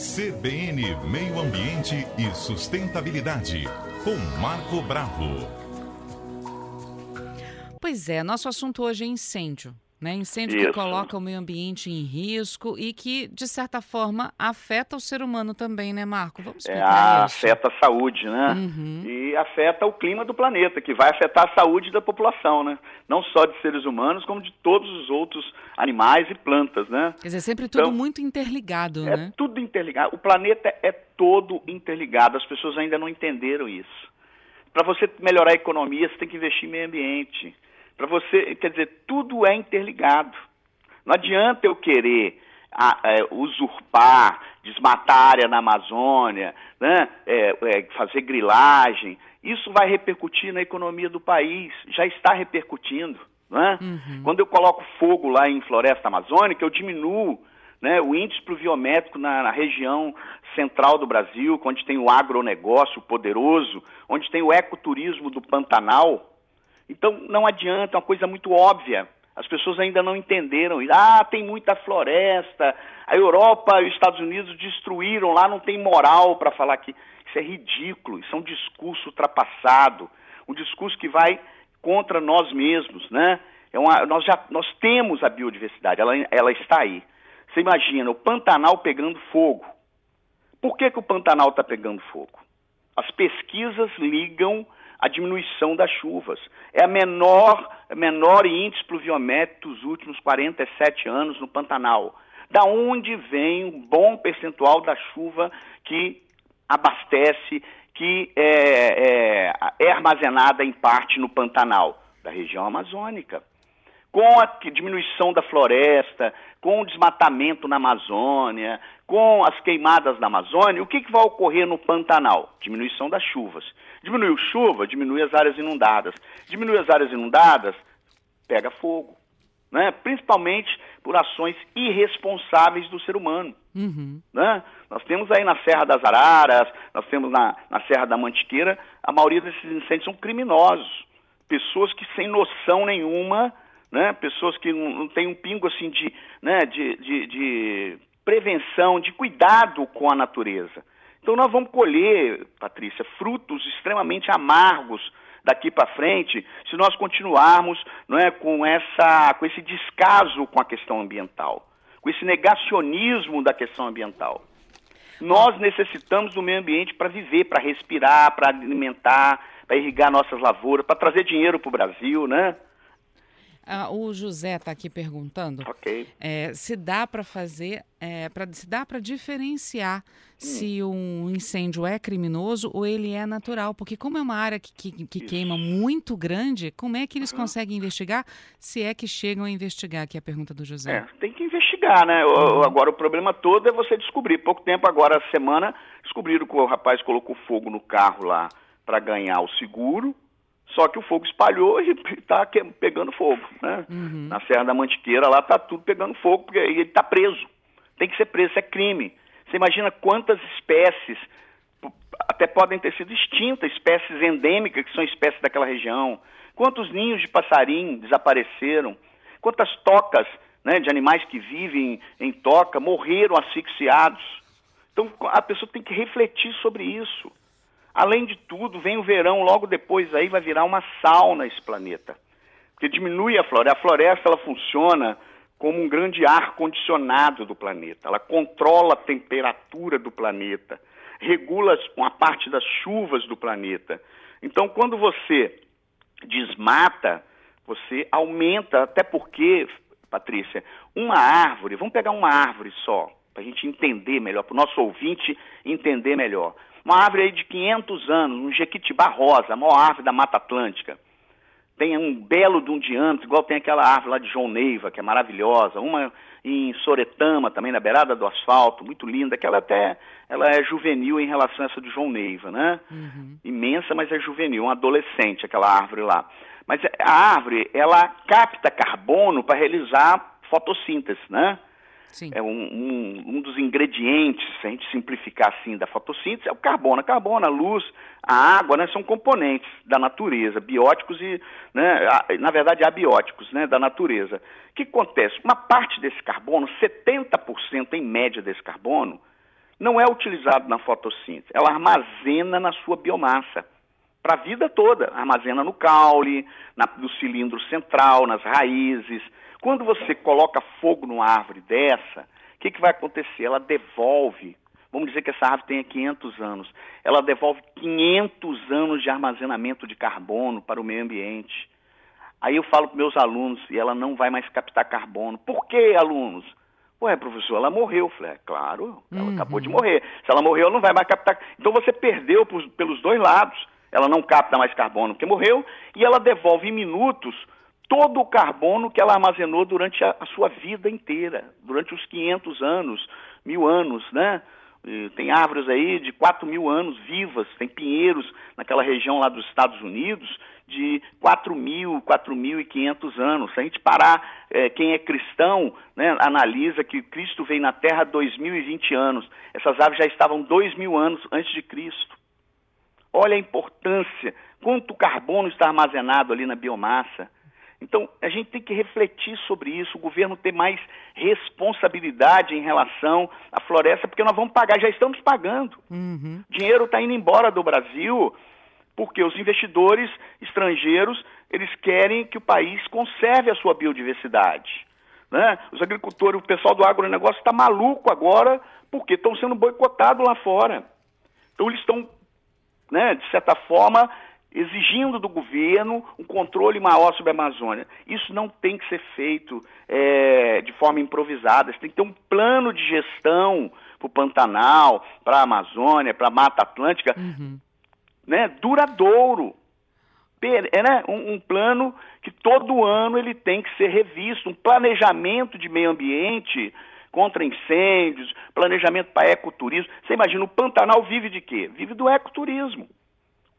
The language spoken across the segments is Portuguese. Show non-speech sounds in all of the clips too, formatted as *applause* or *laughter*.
CBN Meio Ambiente e Sustentabilidade, com Marco Bravo. Pois é, nosso assunto hoje é incêndio. Né? Incêndio Isso. que coloca o meio ambiente em risco e que, de certa forma, afeta o ser humano também, né, Marco? Vamos É, explicar isso. afeta a saúde, né? Uhum. E afeta o clima do planeta, que vai afetar a saúde da população, né? Não só de seres humanos, como de todos os outros animais e plantas, né? Quer dizer, sempre tudo Então, muito interligado, É né? tudo interligado. O planeta é todo interligado. As pessoas ainda não entenderam isso. Para você melhorar a economia, você tem que investir em meio ambiente. Para você, quer dizer, tudo é interligado. Não adianta eu querer ah, é, usurpar, desmatar a área na Amazônia, né? É, é, fazer grilagem. Isso vai repercutir na economia do país. Já está repercutindo. Né? Uhum. Quando eu coloco fogo lá em floresta amazônica, eu diminuo né, o índice pluviométrico na, na região central do Brasil, onde tem o agronegócio poderoso, onde tem o ecoturismo do Pantanal. Então não adianta, é uma coisa muito óbvia. As pessoas ainda não entenderam. Ah, tem muita floresta. A Europa e os Estados Unidos destruíram lá, não tem moral para falar que isso é ridículo, isso é um discurso ultrapassado, um discurso que vai contra nós mesmos, né? É uma, nós já nós temos a biodiversidade, ela, ela está aí. Você imagina o Pantanal pegando fogo. Por que, que o Pantanal está pegando fogo? As pesquisas ligam a diminuição das chuvas. É a menor, menor índice pluviométrico dos últimos 47 anos no Pantanal. Da onde vem um bom percentual da chuva que abastece, que é, é, é armazenada em parte no Pantanal? Da região amazônica com a diminuição da floresta, com o desmatamento na Amazônia, com as queimadas na Amazônia, o que, que vai ocorrer no Pantanal? Diminuição das chuvas. Diminuiu chuva, diminui as áreas inundadas. Diminui as áreas inundadas, pega fogo. Né? Principalmente por ações irresponsáveis do ser humano. Uhum. Né? Nós temos aí na Serra das Araras, nós temos na, na Serra da Mantiqueira, a maioria desses incêndios são criminosos. Pessoas que sem noção nenhuma né? pessoas que não, não têm um pingo assim de, né? de, de, de, prevenção, de cuidado com a natureza. Então nós vamos colher, Patrícia, frutos extremamente amargos daqui para frente se nós continuarmos não é, com, essa, com esse descaso com a questão ambiental, com esse negacionismo da questão ambiental. Nós necessitamos do meio ambiente para viver, para respirar, para alimentar, para irrigar nossas lavouras, para trazer dinheiro para o Brasil, né? Ah, o José está aqui perguntando é, se dá para fazer, é, pra, se dá para diferenciar se um incêndio é criminoso ou ele é natural, porque como é uma área que, que, que queima muito grande, como é que eles conseguem investigar, se é que chegam a investigar, que é a pergunta do José. É, tem que investigar, né? O- Agora o problema todo é você descobrir. Pouco tempo agora, semana, descobriram que o rapaz colocou fogo no carro lá para ganhar o seguro, só que o fogo espalhou e *laughs* está pegando fogo, né? Uhum. Na Serra da Mantiqueira lá tá tudo pegando fogo, porque ele está preso. Tem que ser preso, isso é crime. Você imagina quantas espécies até podem ter sido extintas, espécies endêmicas que são espécies daquela região. Quantos ninhos de passarinho desapareceram? Quantas tocas né, de animais que vivem em toca morreram asfixiados? Então a pessoa tem que refletir sobre isso. Além de tudo, vem o verão, logo depois aí vai virar uma sauna esse planeta. Porque diminui a floresta. A floresta ela funciona como um grande ar condicionado do planeta. Ela controla a temperatura do planeta, regula uma parte das chuvas do planeta. Então, quando você desmata, você aumenta, até porque, Patrícia, uma árvore, vamos pegar uma árvore só, para a gente entender melhor, para o nosso ouvinte entender melhor. Uma árvore aí de 500 anos, um jequitibá rosa, a maior árvore da Mata Atlântica. Tem um belo de um diâmetro, igual tem aquela árvore lá de João Neiva, que é maravilhosa. Uma em Soretama, também na beirada do asfalto, muito linda, que ela até ela é juvenil em relação a essa de João Neiva, né? Uhum. Imensa, mas é juvenil, um adolescente, aquela árvore lá. Mas a árvore, ela capta carbono para realizar fotossíntese, né? Sim. É um, um, um dos ingredientes, se a gente simplificar assim, da fotossíntese, é o carbono. A carbono, a luz, a água, né, são componentes da natureza, bióticos e, né, a- na verdade, abióticos, né, da natureza. O que acontece? Uma parte desse carbono, 70% em média desse carbono, não é utilizado na fotossíntese, ela armazena na sua biomassa para a vida toda. Armazena no caule, na, no cilindro central, nas raízes. Quando você coloca fogo numa árvore dessa, o que, que vai acontecer? Ela devolve, vamos dizer que essa árvore tenha 500 anos, ela devolve 500 anos de armazenamento de carbono para o meio ambiente. Aí eu falo para meus alunos, e ela não vai mais captar carbono. Por que, alunos? Ué, professor, ela morreu. Eu falei, é claro, ela uhum. acabou de morrer. Se ela morreu, ela não vai mais captar. Então você perdeu pelos dois lados. Ela não capta mais carbono porque morreu e ela devolve em minutos todo o carbono que ela armazenou durante a, a sua vida inteira, durante os 500 anos, mil anos, né? Tem árvores aí de 4 mil anos vivas, tem pinheiros naquela região lá dos Estados Unidos de 4 mil, 4.500 anos. Se a gente parar, é, quem é cristão, né, analisa que Cristo veio na Terra há 2.020 anos. Essas árvores já estavam 2 mil anos antes de Cristo. Olha a importância, quanto carbono está armazenado ali na biomassa. Então, a gente tem que refletir sobre isso, o governo ter mais responsabilidade em relação à floresta, porque nós vamos pagar, já estamos pagando. Uhum. Dinheiro está indo embora do Brasil, porque os investidores estrangeiros, eles querem que o país conserve a sua biodiversidade. Né? Os agricultores, o pessoal do agronegócio está maluco agora, porque estão sendo boicotados lá fora. Então, eles estão, né, de certa forma, exigindo do governo um controle maior sobre a Amazônia. Isso não tem que ser feito é, de forma improvisada. Você tem que ter um plano de gestão para o Pantanal, para a Amazônia, para a Mata Atlântica, uhum. né, duradouro. É, né, um, um plano que todo ano ele tem que ser revisto, um planejamento de meio ambiente contra incêndios, planejamento para ecoturismo. Você imagina, o Pantanal vive de quê? Vive do ecoturismo.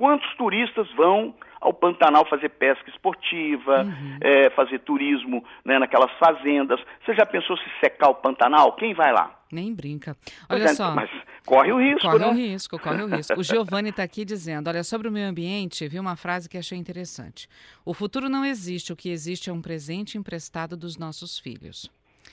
Quantos turistas vão ao Pantanal fazer pesca esportiva, uhum. é, fazer turismo né, naquelas fazendas? Você já pensou se secar o Pantanal? Quem vai lá? Nem brinca. Olha é, só. Mas corre o risco, corre né? o risco, corre o risco. O Giovanni está aqui dizendo: olha, sobre o meio ambiente, vi uma frase que achei interessante. O futuro não existe, o que existe é um presente emprestado dos nossos filhos.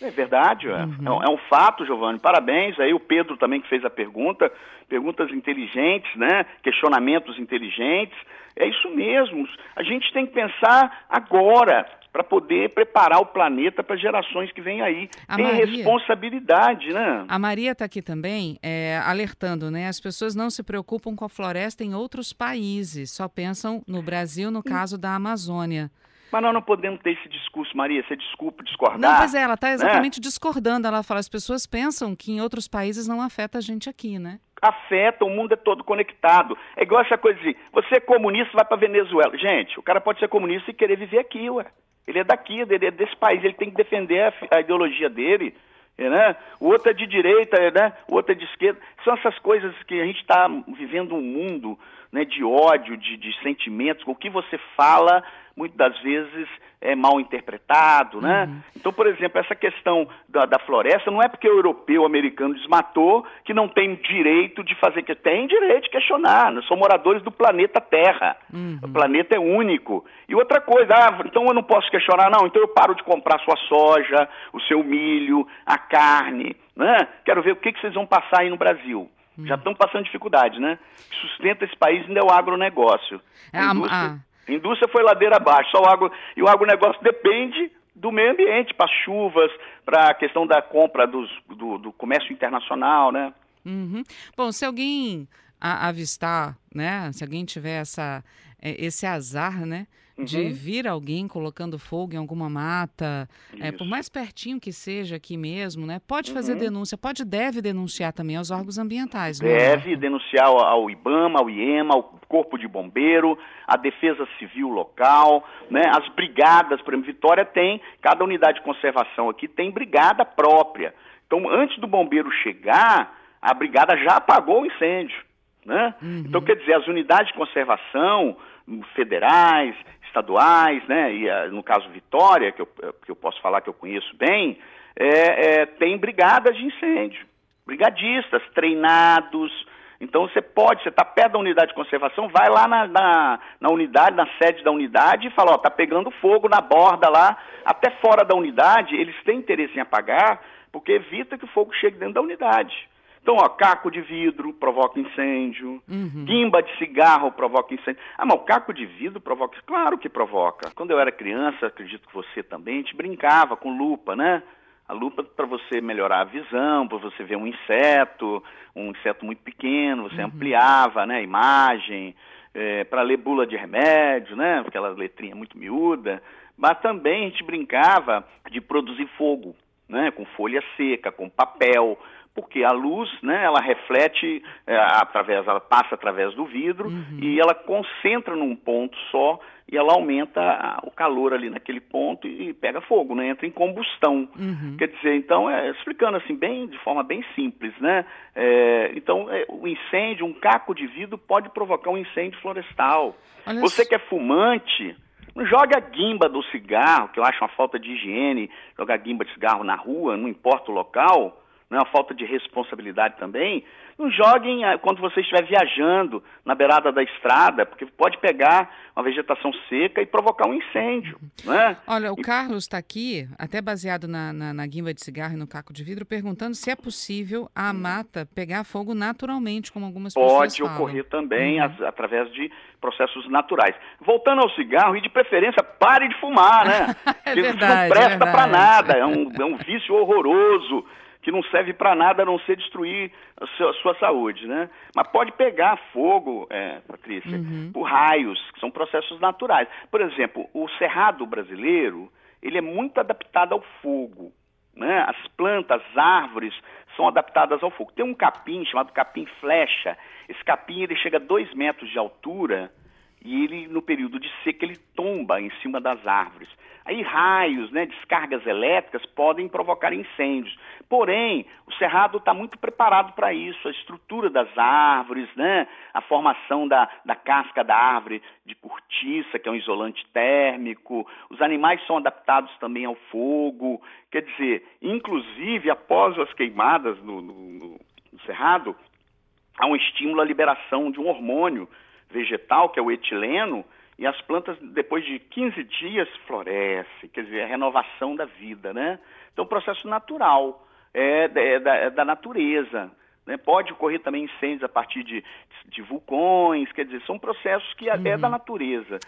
É verdade, é. Uhum. é um fato, Giovanni. Parabéns. Aí o Pedro também que fez a pergunta, perguntas inteligentes, né? Questionamentos inteligentes. É isso mesmo. A gente tem que pensar agora para poder preparar o planeta para gerações que vêm aí. A tem Maria, responsabilidade, né? A Maria está aqui também é, alertando, né? As pessoas não se preocupam com a floresta em outros países, só pensam no Brasil, no caso da Amazônia. Mas nós não podemos ter esse discurso, Maria, você desculpa discordar. Não, pois é, ela está né? exatamente né? discordando. Ela fala, as pessoas pensam que em outros países não afeta a gente aqui, né? Afeta, o mundo é todo conectado. É igual essa coisa de, você é comunista, vai para Venezuela. Gente, o cara pode ser comunista e querer viver aqui, ué. Ele é daqui, ele é desse país, ele tem que defender a, a ideologia dele. Né? O outro é de direita, né? o outro é de esquerda. São essas coisas que a gente está vivendo um mundo né, de ódio, de, de sentimentos. O que você fala muitas das vezes é mal interpretado, né? Uhum. Então, por exemplo, essa questão da, da, floresta não é porque o europeu, o americano desmatou que não tem direito de fazer que tem direito de questionar. Nós somos moradores do planeta Terra. Uhum. O planeta é único. E outra coisa, ah, então eu não posso questionar, não. Então eu paro de comprar sua soja, o seu milho, a carne, né? Quero ver o que, que vocês vão passar aí no Brasil. Uhum. Já estão passando dificuldade, né? O que sustenta esse país ainda é o agronegócio. É, a, a, Indústria foi ladeira abaixo, só o agro, e o agronegócio depende do meio ambiente, para chuvas, para a questão da compra dos, do, do, comércio internacional, né? Uhum. Bom, se alguém avistar, né, se alguém tiver essa, é, esse azar, né, uhum. de vir alguém colocando fogo em alguma mata, é, por mais pertinho que seja aqui mesmo, né? Pode fazer uhum. denúncia, pode deve denunciar também aos órgãos ambientais. É, deve denunciar ao IBAMA, ao IEMA, ao Corpo de Bombeiro, a Defesa Civil local, né? As brigadas, por exemplo, Vitória tem, cada unidade de conservação aqui tem brigada própria. Então, antes do bombeiro chegar, a brigada já apagou o incêndio. Né? Uhum. Então, quer dizer, as unidades de conservação federais, estaduais, né, e ah, no caso Vitória, que eu, que eu posso falar que eu conheço bem, é, é, tem brigadas de incêndio, brigadistas treinados. Então você pode, você está perto da unidade de conservação, vai lá na, na, na unidade, na sede da unidade e fala, ó, tá pegando fogo na borda lá, até fora da unidade, eles têm interesse em apagar, porque evita que o fogo chegue dentro da unidade. Então, ó, caco de vidro provoca incêndio, uhum. guimba de cigarro provoca incêndio. Ah, mas o caco de vidro provoca? Claro que provoca. Quando eu era criança, acredito que você também, a gente brincava com lupa, né? A lupa para você melhorar a visão, para você ver um inseto, um inseto muito pequeno, você uhum. ampliava né, a imagem, é, para ler bula de remédio, né? Aquela letrinha muito miúda. Mas também a gente brincava de produzir fogo, né? Com folha seca, com papel, porque a luz, né, ela reflete é, através, ela passa através do vidro uhum. e ela concentra num ponto só e ela aumenta o calor ali naquele ponto e pega fogo, né? Entra em combustão. Uhum. Quer dizer, então, é, explicando assim bem, de forma bem simples, né? É, então, é, o incêndio, um caco de vidro pode provocar um incêndio florestal. Olha Você isso. que é fumante, não joga a guimba do cigarro, que eu acho uma falta de higiene, jogar guimba de cigarro na rua, não importa o local né, uma falta de responsabilidade também, não joguem ah, quando você estiver viajando na beirada da estrada, porque pode pegar uma vegetação seca e provocar um incêndio. Né? Olha, o Carlos está aqui, até baseado na, na, na, guimba de cigarro e no caco de vidro, perguntando se é possível a mata pegar fogo naturalmente, como algumas pode pessoas falam. Pode ocorrer também uhum. as, através de processos naturais. Voltando ao cigarro, e de preferência, pare de fumar, né? *laughs* é verdade, não presta é para nada, é um, é um vício horroroso que não serve para nada a não ser destruir a sua, a sua, saúde, né? Mas pode pegar fogo, é, Patrícia, uhum. por raios, que são processos naturais. Por exemplo, o cerrado brasileiro, ele é muito adaptado ao fogo, né? As plantas, as árvores são adaptadas ao fogo. Tem um capim chamado capim flecha. Esse capim ele chega a dois metros de altura e ele, no período de seca, ele tomba em cima das árvores. Aí raios, né, descargas elétricas podem provocar incêndios. Porém, o cerrado está muito preparado para isso, a estrutura das árvores, né, a formação da, da casca da árvore de cortiça, que é um isolante térmico. Os animais são adaptados também ao fogo. Quer dizer, inclusive após as queimadas no, no, no cerrado, há um estímulo à liberação de um hormônio vegetal, que é o etileno, e as plantas, depois de 15 dias, florescem, quer dizer, é a renovação da vida, né? Então, processo natural é, é, da, é da, natureza. Né? Pode ocorrer também incêndios a partir de, de vulcões, quer dizer, são processos que uhum. é da natureza.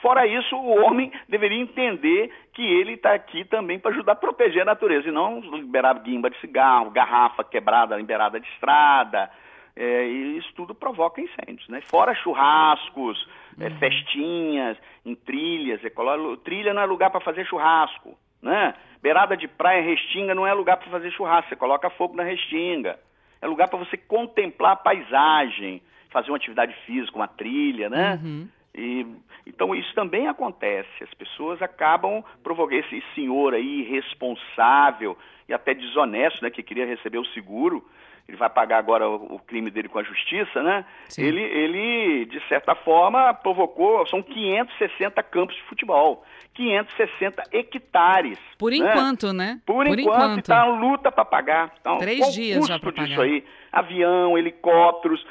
Fora isso, o homem deveria entender que ele está aqui também para ajudar a proteger a natureza, e não liberar guimba de cigarro, garrafa quebrada, liberada de estrada, é, e isso tudo provoca incêndios, né? Fora churrascos, é, uhum. é, festinhas, em trilhas, trilha não é lugar para fazer churrasco, né? Beirada de praia, restinga não é lugar para fazer churrasco, você coloca fogo na restinga. É lugar para você contemplar a paisagem, fazer uma atividade física, uma trilha, né? Uhum. E, então isso também acontece. As pessoas acabam provocando esse senhor aí irresponsável e até desonesto, né, que queria receber o seguro, ele vai pagar agora o, o crime dele com a justiça, né? Ele, ele, de certa forma, provocou, são 560 campos de futebol, 560 hectares. Por né? enquanto, né? Por, Por enquanto, está luta para pagar. Então, Três dias já para pagar. disso aí? Avião, helicópteros,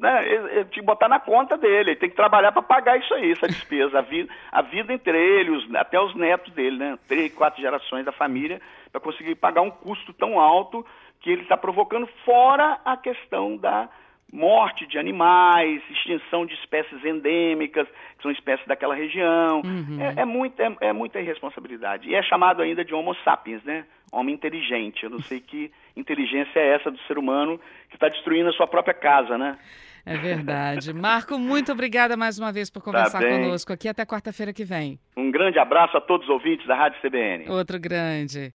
né, te botar na conta dele, ele tem que trabalhar para pagar isso aí, essa despesa, a vida, a vida entre ele, os, até os netos dele, né, três, quatro gerações da família, para conseguir pagar um custo tão alto que ele está provocando, fora a questão da morte de animais, extinção de espécies endêmicas, que são espécies daquela região. Uhum. É, é, muito, é, é, muita irresponsabilidade. E é chamado ainda de Homo sapiens, né? Homem inteligente. Eu não sei que inteligência é essa do ser humano que está destruindo a sua própria casa, né? É verdade. *laughs* Marco, muito obrigada mais uma vez por tá conversar tá conosco aqui. Até quarta-feira que vem. Um grande abraço a todos os ouvintes da Rádio CBN. Outro grande.